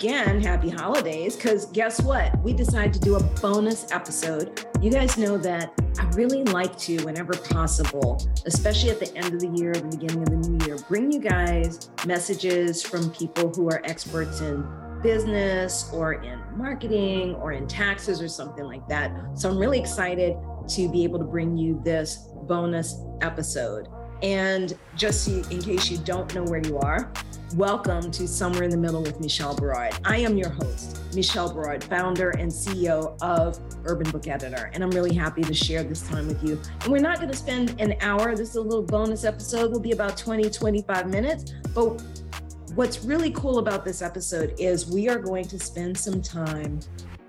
Again, happy holidays, because guess what? We decided to do a bonus episode. You guys know that I really like to, whenever possible, especially at the end of the year, or the beginning of the new year, bring you guys messages from people who are experts in business or in marketing or in taxes or something like that. So I'm really excited to be able to bring you this bonus episode. And just in case you don't know where you are, welcome to Somewhere in the Middle with Michelle Berard. I am your host, Michelle Berard, founder and CEO of Urban Book Editor. And I'm really happy to share this time with you. And we're not going to spend an hour. This is a little bonus episode. Will be about 20, 25 minutes. But what's really cool about this episode is we are going to spend some time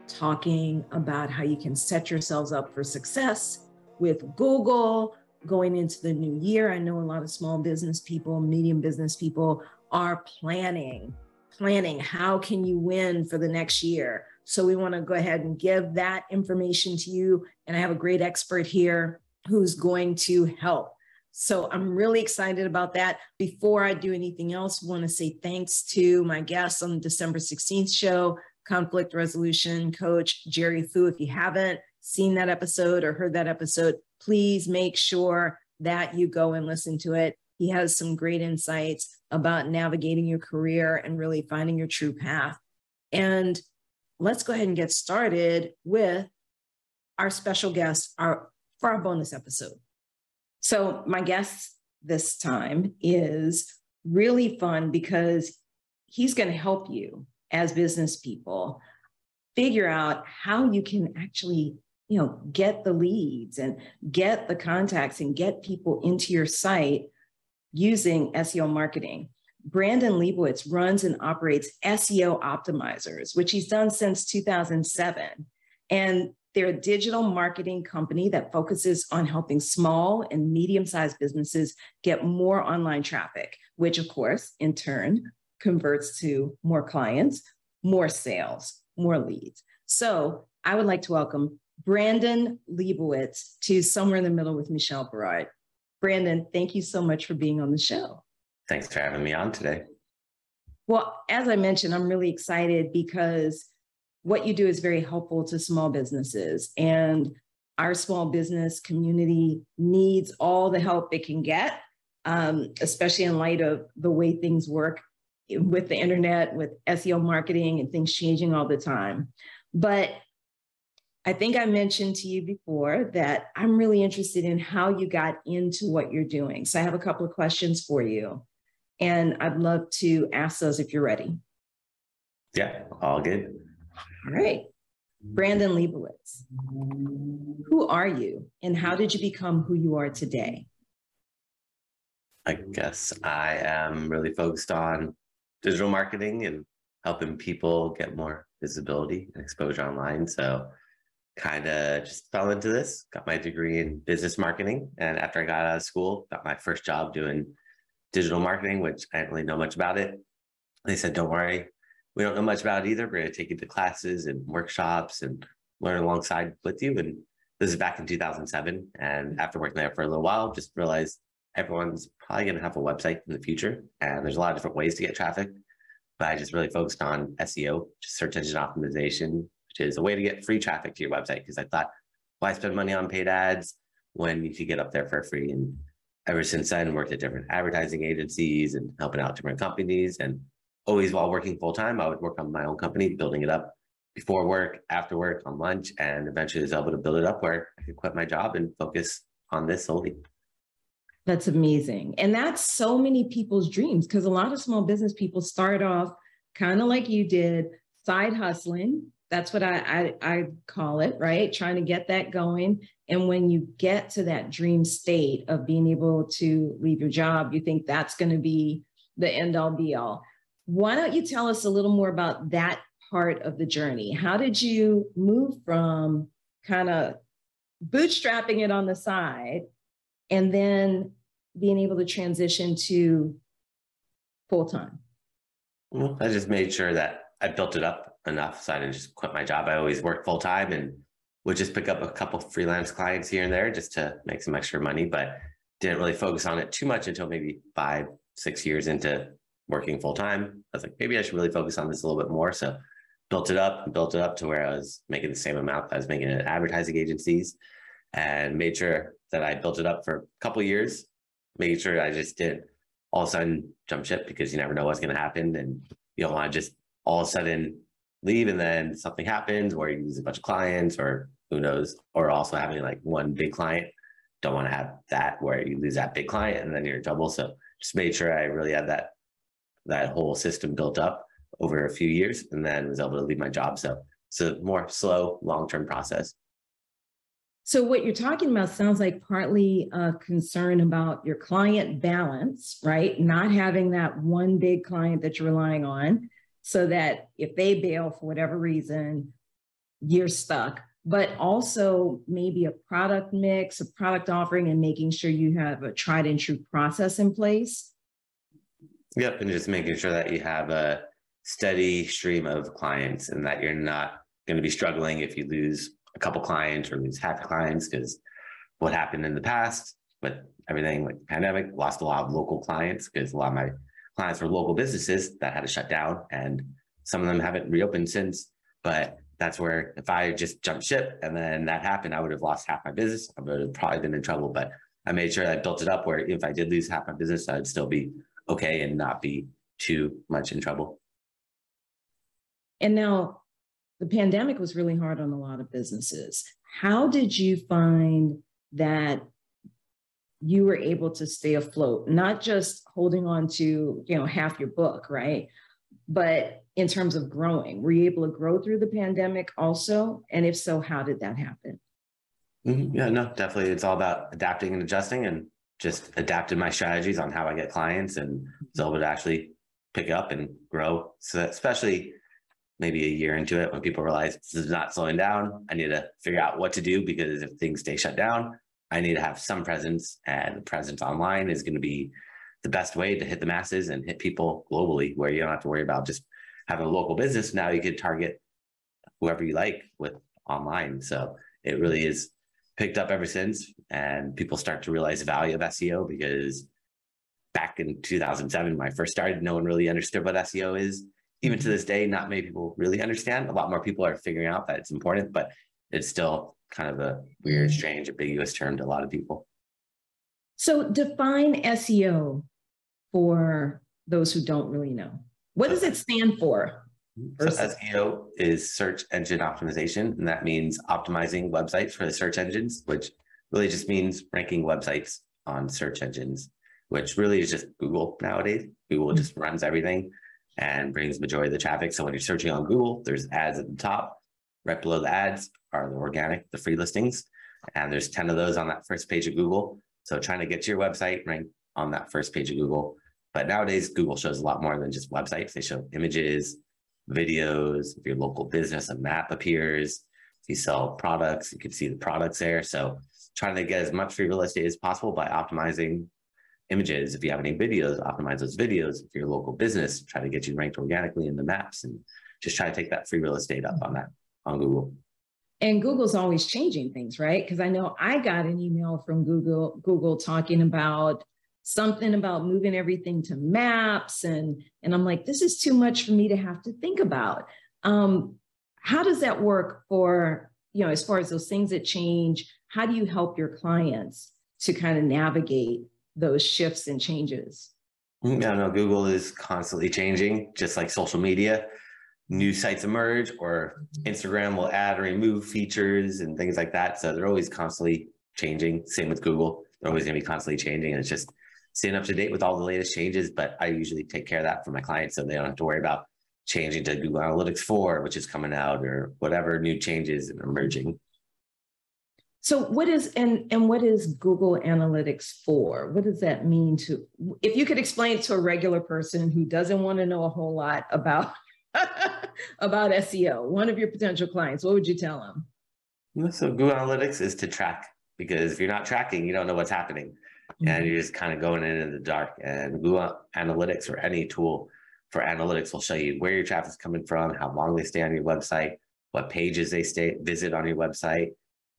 talking about how you can set yourselves up for success with Google going into the new year. I know a lot of small business people, medium business people are planning, planning how can you win for the next year. So we want to go ahead and give that information to you. And I have a great expert here who's going to help. So I'm really excited about that. Before I do anything else, I want to say thanks to my guests on the December 16th show, conflict resolution coach Jerry Fu. If you haven't seen that episode or heard that episode, please make sure that you go and listen to it. He has some great insights about navigating your career and really finding your true path. And let's go ahead and get started with our special guest our, for our bonus episode. So, my guest this time is really fun because he's going to help you as business people figure out how you can actually you know get the leads and get the contacts and get people into your site using SEO marketing. Brandon Leibowitz runs and operates SEO optimizers, which he's done since 2007. And they're a digital marketing company that focuses on helping small and medium sized businesses get more online traffic, which, of course, in turn converts to more clients, more sales, more leads. So I would like to welcome Brandon Leibowitz to Somewhere in the Middle with Michelle Berard. Brandon, thank you so much for being on the show. Thanks for having me on today. Well, as I mentioned, I'm really excited because what you do is very helpful to small businesses. And our small business community needs all the help it can get, um, especially in light of the way things work with the internet, with SEO marketing, and things changing all the time. But I think I mentioned to you before that I'm really interested in how you got into what you're doing. So I have a couple of questions for you, and I'd love to ask those if you're ready. Yeah, all good. All right. Brandon Leibowitz, who are you and how did you become who you are today? I guess I am really focused on digital marketing and helping people get more visibility and exposure online. So kind of just fell into this, got my degree in business marketing. And after I got out of school, got my first job doing digital marketing, which I didn't really know much about it. They said, don't worry, we don't know much about it either. We're going to take you to classes and workshops and learn alongside with you. And this is back in 2007. And after working there for a little while, just realized everyone's probably going to have a website in the future. And there's a lot of different ways to get traffic. But I just really focused on SEO, just search engine optimization, which is a way to get free traffic to your website. Because I thought, why spend money on paid ads when you could get up there for free? And ever since then, worked at different advertising agencies and helping out different companies. And always while working full time, I would work on my own company, building it up before work, after work, on lunch, and eventually was able to build it up where I could quit my job and focus on this solely. That's amazing. And that's so many people's dreams because a lot of small business people start off kind of like you did, side hustling. That's what I, I, I call it, right? Trying to get that going. And when you get to that dream state of being able to leave your job, you think that's going to be the end all be all. Why don't you tell us a little more about that part of the journey? How did you move from kind of bootstrapping it on the side and then being able to transition to full time? Well, I just made sure that I built it up enough so I didn't just quit my job. I always worked full time and would just pick up a couple freelance clients here and there just to make some extra money, but didn't really focus on it too much until maybe five, six years into working full time. I was like, maybe I should really focus on this a little bit more. So built it up and built it up to where I was making the same amount that I was making at advertising agencies and made sure that I built it up for a couple years, made sure I just did all of a sudden jump ship because you never know what's going to happen. And you don't want to just all of a sudden leave and then something happens or you lose a bunch of clients or who knows, or also having like one big client. Don't want to have that where you lose that big client and then you're in trouble. So just made sure I really had that that whole system built up over a few years and then was able to leave my job. So it's a more slow, long-term process. So what you're talking about sounds like partly a concern about your client balance, right? Not having that one big client that you're relying on so that if they bail for whatever reason, you're stuck. But also maybe a product mix, a product offering, and making sure you have a tried and true process in place. Yep. And just making sure that you have a steady stream of clients and that you're not going to be struggling if you lose a couple clients or lose half clients because what happened in the past with everything like pandemic lost a lot of local clients because a lot of my clients were local businesses that had to shut down and some of them haven't reopened since but that's where if i just jumped ship and then that happened i would have lost half my business i would have probably been in trouble but i made sure i built it up where if i did lose half my business i'd still be okay and not be too much in trouble and now the pandemic was really hard on a lot of businesses. How did you find that you were able to stay afloat, not just holding on to, you know, half your book, right? But in terms of growing, were you able to grow through the pandemic also? And if so, how did that happen? Mm-hmm. Yeah, no, definitely. It's all about adapting and adjusting and just adapted my strategies on how I get clients and was able to actually pick up and grow. So especially maybe a year into it when people realize this is not slowing down. I need to figure out what to do because if things stay shut down, I need to have some presence, and the presence online is going to be the best way to hit the masses and hit people globally, where you don't have to worry about just having a local business. Now you can target whoever you like with online. So it really is picked up ever since, and people start to realize the value of SEO because back in 2007 when I first started, no one really understood what SEO is even to mm-hmm. this day, not many people really understand. A lot more people are figuring out that it's important, but it's still kind of a weird, strange, ambiguous term to a lot of people. So define SEO for those who don't really know. What does it stand for? So SEO is search engine optimization, and that means optimizing websites for the search engines, which really just means ranking websites on search engines, which really is just Google nowadays. Google just runs everything and brings the majority of the traffic. So when you're searching on Google, there's ads at the top. Right below the ads are the organic, the free listings. And there's 10 of those on that first page of Google. So trying to get to your website ranked on that first page of Google. But nowadays, Google shows a lot more than just websites. They show images, videos. If your local business, a map appears. If you sell products, you can see the products there. So trying to get as much free real estate as possible by optimizing images. If you have any videos, optimize those videos. If you're a local business, try to get you ranked organically in the maps and just try to take that free real estate up on that on Google. And Google's always changing things, right? Because I know I got an email from Google, Google talking about something about moving everything to maps and and I'm like, this is too much for me to have to think about. Um, how does that work for, you know, as far as those things that change, how do you help your clients to kind of navigate those shifts and changes? Mm, yeah, no, Google is constantly changing, just like social media. New sites emerge, or Instagram will add or remove features and things like that. So they're always constantly changing. Same with Google; they're always going to be constantly changing, and it's just staying up to date with all the latest changes. But I usually take care of that for my clients, so they don't have to worry about changing to Google Analytics 4, which is coming out, or whatever new changes and emerging. So what is and and what is Google Analytics for? What does that mean to if you could explain it to a regular person who doesn't want to know a whole lot about about SEO, one of your potential clients, what would you tell them? So Google Analytics is to track because if you're not tracking, you don't know what's happening. Mm-hmm. And you're just kind of going in in the dark. And Google Analytics or any tool for analytics will show you where your traffic's coming from, how long they stay on your website, what pages they stay visit on your website,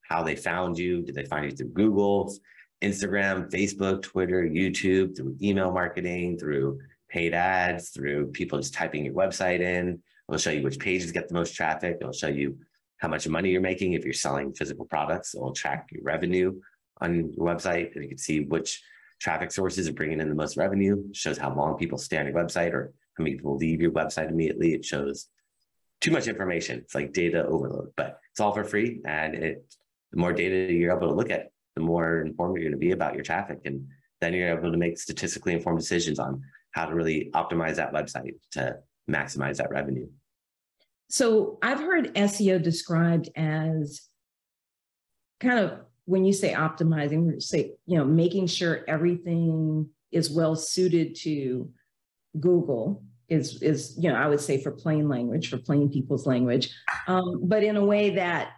how they found you. Did they find you through Google, Instagram, Facebook, Twitter, YouTube, through email marketing, through paid ads, through people just typing your website in. It'll show you which pages get the most traffic. It'll show you how much money you're making if you're selling physical products. It'll track your revenue on your website, and you can see which traffic sources are bringing in the most revenue. It shows how long people stay on your website or how many people leave your website immediately. It shows too much information. It's like data overload, but it's all for free. And it the more data you're able to look at, the more informed you're going to be about your traffic. And then you're able to make statistically informed decisions on how to really optimize that website to maximize that revenue. So I've heard SEO described as kind of when you say optimizing, say, you know, making sure everything is well suited to Google is is you know I would say for plain language for plain people's language, um, but in a way that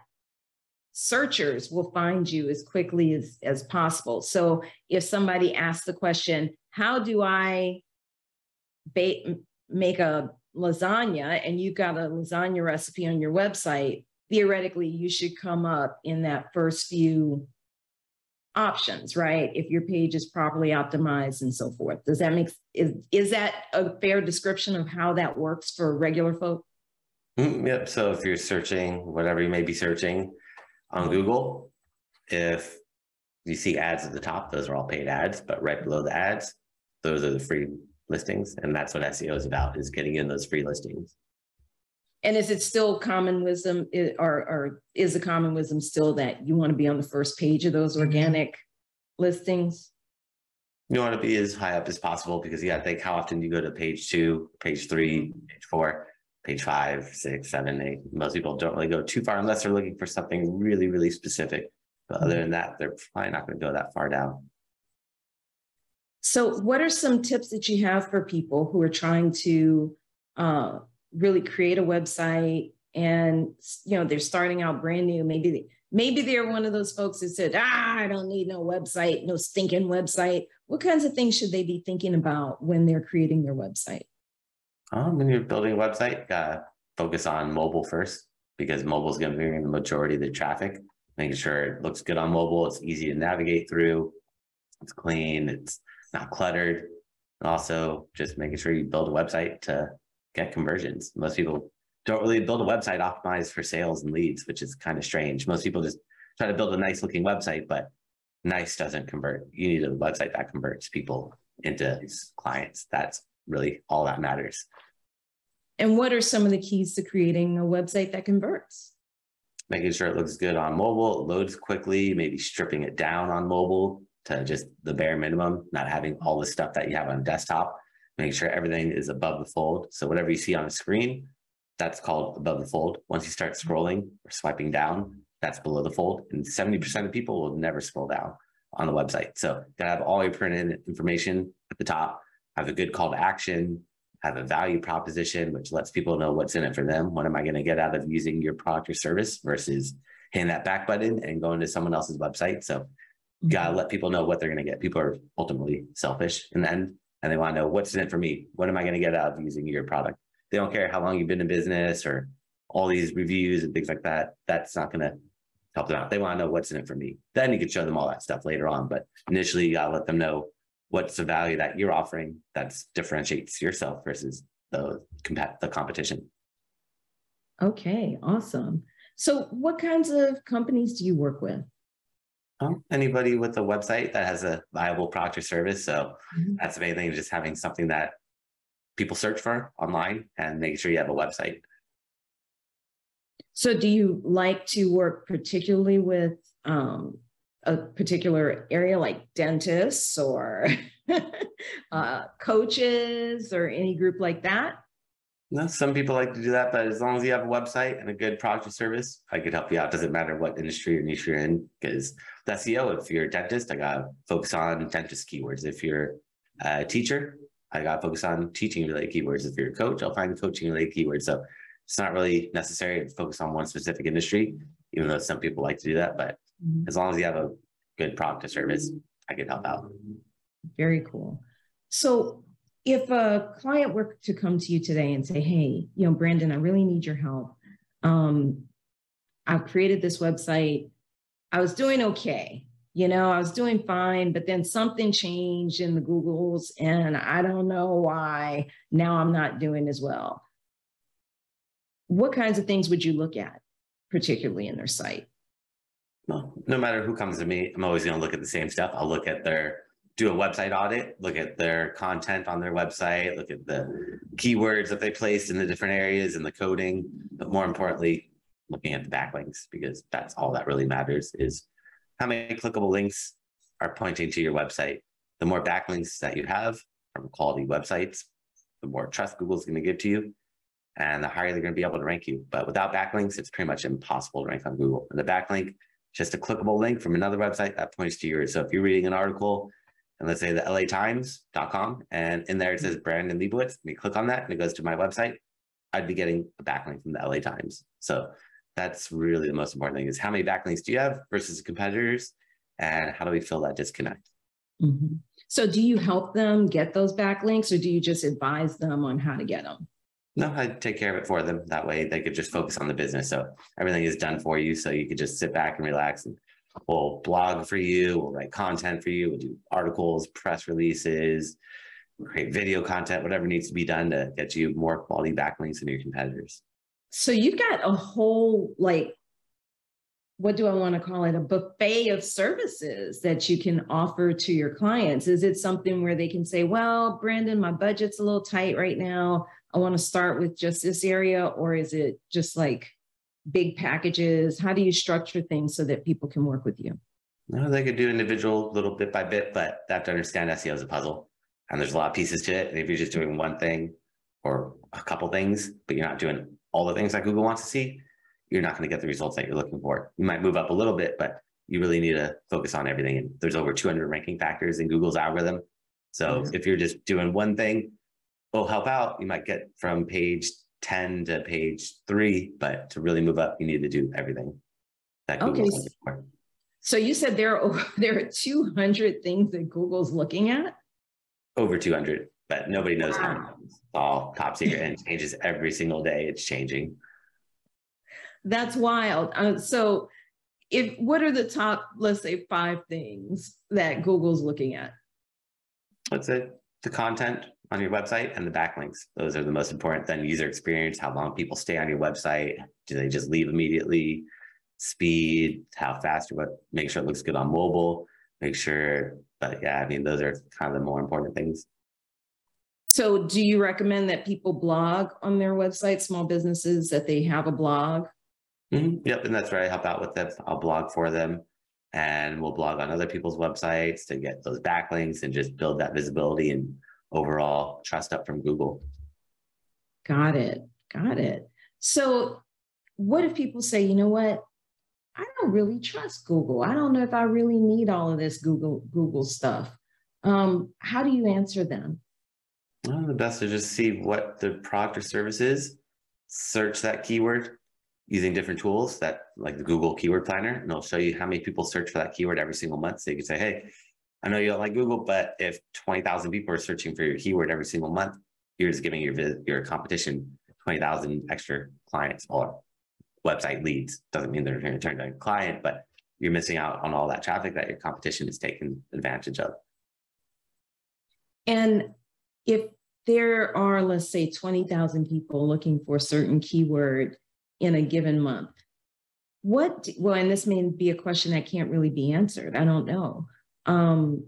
searchers will find you as quickly as as possible. So if somebody asks the question, "How do I make a lasagna?" and you've got a lasagna recipe on your website, theoretically you should come up in that first few options, right? If your page is properly optimized and so forth. Does that make is is that a fair description of how that works for regular folk? Mm, yep. So if you're searching whatever you may be searching on Google, if you see ads at the top, those are all paid ads, but right below the ads, those are the free listings. And that's what SEO is about is getting in those free listings. And is it still common wisdom, or, or is the common wisdom still that you want to be on the first page of those mm-hmm. organic listings? You want to be as high up as possible because you got to think how often you go to page two, page three, page four, page five, six, seven, eight. Most people don't really go too far unless they're looking for something really, really specific. But other than that, they're probably not going to go that far down. So, what are some tips that you have for people who are trying to uh, really create a website and you know they're starting out brand new? Maybe they, maybe they're one of those folks that said ah i don't need no website no stinking website. What kinds of things should they be thinking about when they're creating their website? Um, when you're building a website uh, focus on mobile first because mobile is going to bring the majority of the traffic. Making sure it looks good on mobile it's easy to navigate through it's clean it's not cluttered and also just making sure you build a website to get conversions. Most people don't really build a website optimized for sales and leads, which is kind of strange. Most people just try to build a nice looking website, but nice doesn't convert. You need a website that converts people into clients. That's really all that matters. And what are some of the keys to creating a website that converts? Making sure it looks good on mobile, it loads quickly, maybe stripping it down on mobile to just the bare minimum, not having all the stuff that you have on desktop make sure everything is above the fold. So whatever you see on the screen, that's called above the fold. Once you start scrolling or swiping down, that's below the fold. And 70% of people will never scroll down on the website. So gotta have all your printed information at the top, have a good call to action, have a value proposition, which lets people know what's in it for them. What am I going to get out of using your product or service versus hitting that back button and going to someone else's website. So gotta let people know what they're to get. People are ultimately selfish in the end and they want to know what's in it for me. What am I to get out of using your product? They don't care how long you've been in business or all these reviews and things like that. That's not to help them out. They want to know what's in it for me. Then you can show them all that stuff later on. But initially, you got to let them know what's the value that you're offering that differentiates yourself versus the the competition. Okay, awesome. So, what kinds of companies do you work with? Um, anybody with a website that has a viable product or service. So mm-hmm. that's the main thing, just having something that people search for online and making sure you have a website. So do you like to work particularly with um, a particular area like dentists or uh, coaches or any group like that? No, some people like to do that, but as long as you have a website and a good product or service, I could help you out. Doesn't matter what industry or niche you're in, because the SEO, if you're a dentist, I got focus on dentist keywords. If you're a teacher, I got focus on teaching related keywords. If you're a coach, I'll find coaching related keywords. So it's not really necessary to focus on one specific industry, even though some people like to do that. But mm-hmm. as long as you have a good product or service, I can help out. Very cool. So if a client were to come to you today and say, hey, you know, Brandon, I really need your help. Um, I've created this website. I was doing okay, you know, I was doing fine, but then something changed in the Googles and I don't know why now I'm not doing as well. What kinds of things would you look at, particularly in their site? Well, no matter who comes to me, I'm always going to look at the same stuff. I'll look at their do a website audit, look at their content on their website, look at the keywords that they placed in the different areas and the coding, but more importantly, looking at the backlinks because that's all that really matters is how many clickable links are pointing to your website. The more backlinks that you have from quality websites, the more trust Google's going to give to you and the higher they're going to be able to rank you. But without backlinks, it's pretty much impossible to rank on Google. And the backlink, just a clickable link from another website that points to yours. So if you're reading an article and let's say the latimes.com and in there it says Brandon Leibowitz, and you click on that and it goes to my website, I'd be getting a backlink from the LA Times. So that's really the most important thing is how many backlinks do you have versus competitors and how do we fill that disconnect? Mm-hmm. so do you help them get those backlinks or do you just advise them on how to get them? No i take care of it for them. That way they could just focus on the business. So everything is done for you. So you could just sit back and relax and we'll blog for you. We'll write content for you. We'll do articles press releases create video content whatever needs to be done to get you more quality backlinks than your competitors so you've got a whole like what do I want to call it? A buffet of services that you can offer to your clients. Is it something where they can say, well, Brandon, my budget's a little tight right now. I want to start with just this area? Or is it just like big packages? How do you structure things so that people can work with you? No, they could do individual little bit by bit, but they have to understand SEO is a puzzle. And there's a lot of pieces to it. And if you're just doing one thing or a couple things, but you're not doing all the things that Google wants to see, you're not going to get the results that you're looking for. You might move up a little bit, but you really need to focus on everything. And there's over 200 ranking factors in Google's algorithm. So mm-hmm. if you're just doing one thing, will help out. You might get from page 10 to page three, but to really move up, you need to do everything that Google's okay. looking for. So you said there are there are 200 things that Google's looking at? Over 200 but nobody knows how. It's all top secret and changes every single day. It's changing. That's wild. Uh, so, if what are the top, let's say, five things that Google's looking at? Let's say the content on your website and the backlinks. Those are the most important. Then user experience, how long people stay on your website. Do they just leave immediately? Speed, how fast your web, make sure it looks good on mobile, make sure, but yeah, I mean, those are kind of the more important things. So, do you recommend that people blog on their website, small businesses, that they have a blog? Mm-hmm. Yep, and that's where I help out with them. I'll blog for them, and we'll blog on other people's websites to get those backlinks and just build that visibility and overall trust up from Google. Got it. Got it. So, what if people say, you know what? I don't really trust Google. I don't know if I really need all of this Google Google stuff. Um, how do you answer them? The best to just see what the product or service is, search that keyword using different tools that like the Google Keyword Planner, and it'll show you how many people search for that keyword every single month. So you can say, hey, I know you don't like Google, but if 20,000 people are searching for your keyword every single month, you're just giving your your competition 20,000 extra clients or website leads. Doesn't mean they're going to turn down a client, but you're missing out on all that traffic that your competition is taking advantage of. And if there are, let's say, 20,000 people looking for a certain keyword in a given month, what, well, and this may be a question that can't really be answered. I don't know. Um,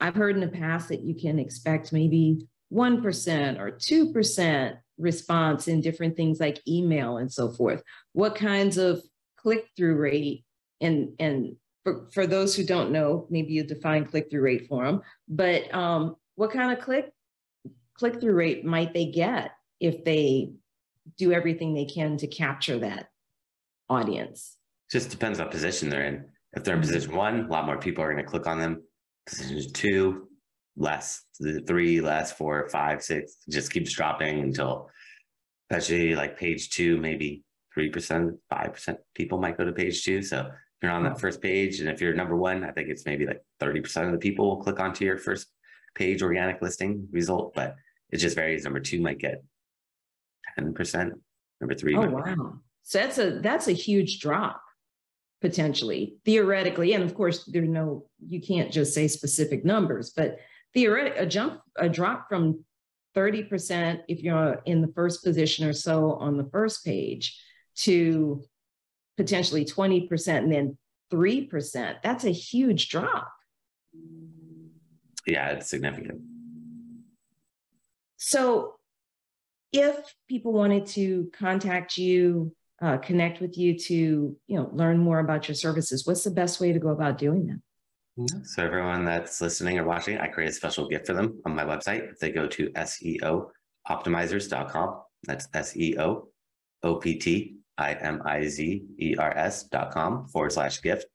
I've heard in the past that you can expect maybe 1% or 2% response in different things like email and so forth. What kinds of click through rate and, and for, for those who don't know, maybe you define click through rate for them, but um, what kind of click click through rate might they get if they do everything they can to capture that audience? Just depends what position they're in. If they're in mm-hmm. position one, a lot more people are going to click on them. Position two, less. Three, less. Four, five, six. Just keeps dropping until, especially like page two, maybe three percent, five percent people might go to page two. So if you're on that first page, and if you're number one, I think it's maybe like thirty percent of the people will click onto your first page organic listing result, but it just varies. Number two might get 10%. Number three. Oh, wow. So that's a, that's a huge drop. potentially, theoretically. And of course, there's no, you can't just say specific numbers, but theoretic a jump, a drop from 30% if you're in the first position or so on the first page to potentially 20% and then 3%. That's a huge drop. Yeah, it's significant. So, if people wanted to contact you, uh, connect with you to, you know, learn more about your services, what's the best way to go about doing that? So everyone that's listening or watching, I create a special gift for them on my website. If they go to SEOoptimizers.com, that's S-E-O O-P-T-I-M-I-Z-E-R-S.com forward slash gift.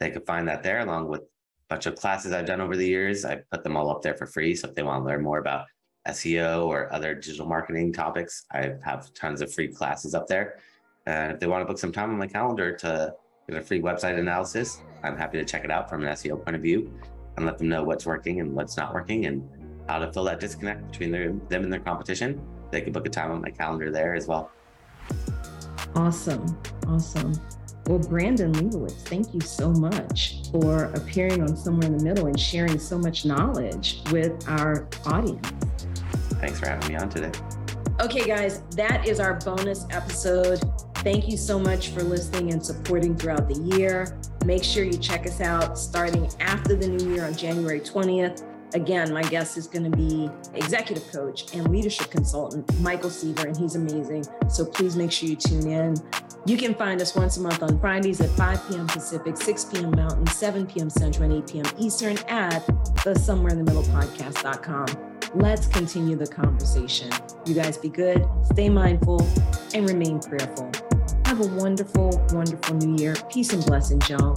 They can find that there along with bunch of classes I've done over the years. I put them all up there for free. So if they want to learn more about SEO or other digital marketing topics, I have tons of free classes up there. And if they want to book some time on my calendar to get a free website analysis, I'm happy to check it out from an SEO point of view and let them know what's working and what's not working and how to fill that disconnect between their, them and their competition. They can book a time on my calendar there as well. Awesome. Awesome. Well, Brandon Leibowitz, thank you so much for appearing on Somewhere in the Middle and sharing so much knowledge with our audience. Thanks for having me on today. Okay, guys, that is our bonus episode. Thank you so much for listening and supporting throughout the year. Make sure you check us out starting after the new year on January 20th. Again, my guest is going to be executive coach and leadership consultant, Michael Seaver, and he's amazing. So please make sure you tune in. You can find us once a month on Fridays at 5 p.m. Pacific, 6 p.m. Mountain, 7 p.m. Central, and 8 p.m. Eastern at the Somewhere in the Middle podcast.com. Let's continue the conversation. You guys be good, stay mindful, and remain prayerful. Have a wonderful, wonderful new year. Peace and blessings, y'all.